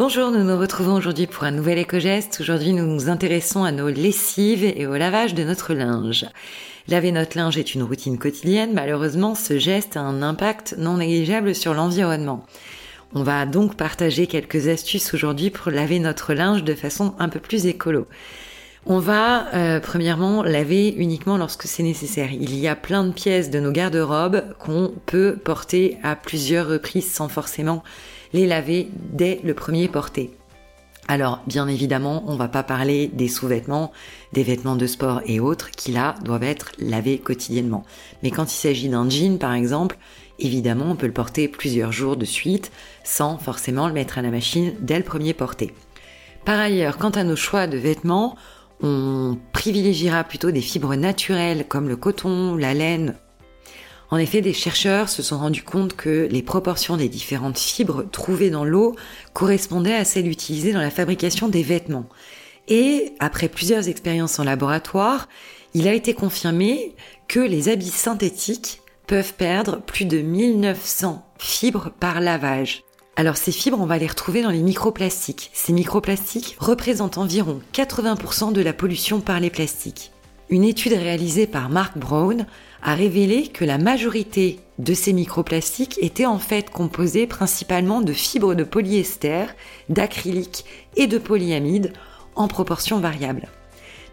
Bonjour, nous nous retrouvons aujourd'hui pour un nouvel éco-geste. Aujourd'hui, nous nous intéressons à nos lessives et au lavage de notre linge. Laver notre linge est une routine quotidienne. Malheureusement, ce geste a un impact non négligeable sur l'environnement. On va donc partager quelques astuces aujourd'hui pour laver notre linge de façon un peu plus écolo. On va euh, premièrement laver uniquement lorsque c'est nécessaire. Il y a plein de pièces de nos garde-robes qu'on peut porter à plusieurs reprises sans forcément les laver dès le premier porté. Alors, bien évidemment, on va pas parler des sous-vêtements, des vêtements de sport et autres qui là doivent être lavés quotidiennement. Mais quand il s'agit d'un jean par exemple, évidemment, on peut le porter plusieurs jours de suite sans forcément le mettre à la machine dès le premier porté. Par ailleurs, quant à nos choix de vêtements, on privilégiera plutôt des fibres naturelles comme le coton, la laine en effet, des chercheurs se sont rendus compte que les proportions des différentes fibres trouvées dans l'eau correspondaient à celles utilisées dans la fabrication des vêtements. Et après plusieurs expériences en laboratoire, il a été confirmé que les habits synthétiques peuvent perdre plus de 1900 fibres par lavage. Alors ces fibres, on va les retrouver dans les microplastiques. Ces microplastiques représentent environ 80% de la pollution par les plastiques. Une étude réalisée par Mark Brown a révélé que la majorité de ces microplastiques étaient en fait composés principalement de fibres de polyester, d'acrylique et de polyamide en proportion variable.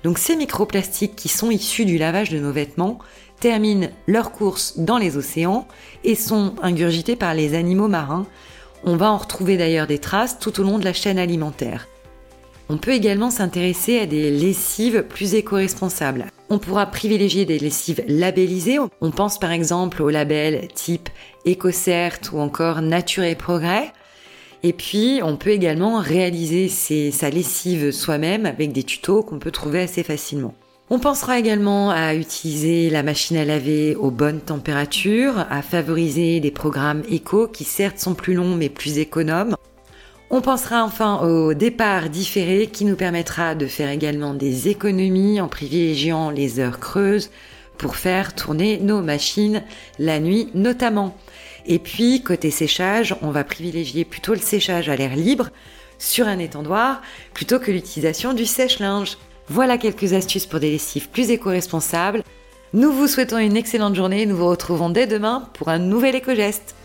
Donc ces microplastiques qui sont issus du lavage de nos vêtements terminent leur course dans les océans et sont ingurgités par les animaux marins. On va en retrouver d'ailleurs des traces tout au long de la chaîne alimentaire. On peut également s'intéresser à des lessives plus éco-responsables. On pourra privilégier des lessives labellisées. On pense par exemple aux labels type EcoCert ou encore Nature et Progrès. Et puis, on peut également réaliser sa lessive soi-même avec des tutos qu'on peut trouver assez facilement. On pensera également à utiliser la machine à laver aux bonnes températures, à favoriser des programmes éco qui certes sont plus longs mais plus économes. On pensera enfin au départ différé qui nous permettra de faire également des économies en privilégiant les heures creuses pour faire tourner nos machines la nuit notamment. Et puis côté séchage, on va privilégier plutôt le séchage à l'air libre sur un étendoir plutôt que l'utilisation du sèche-linge. Voilà quelques astuces pour des lessives plus éco-responsables. Nous vous souhaitons une excellente journée et nous vous retrouvons dès demain pour un nouvel éco-geste.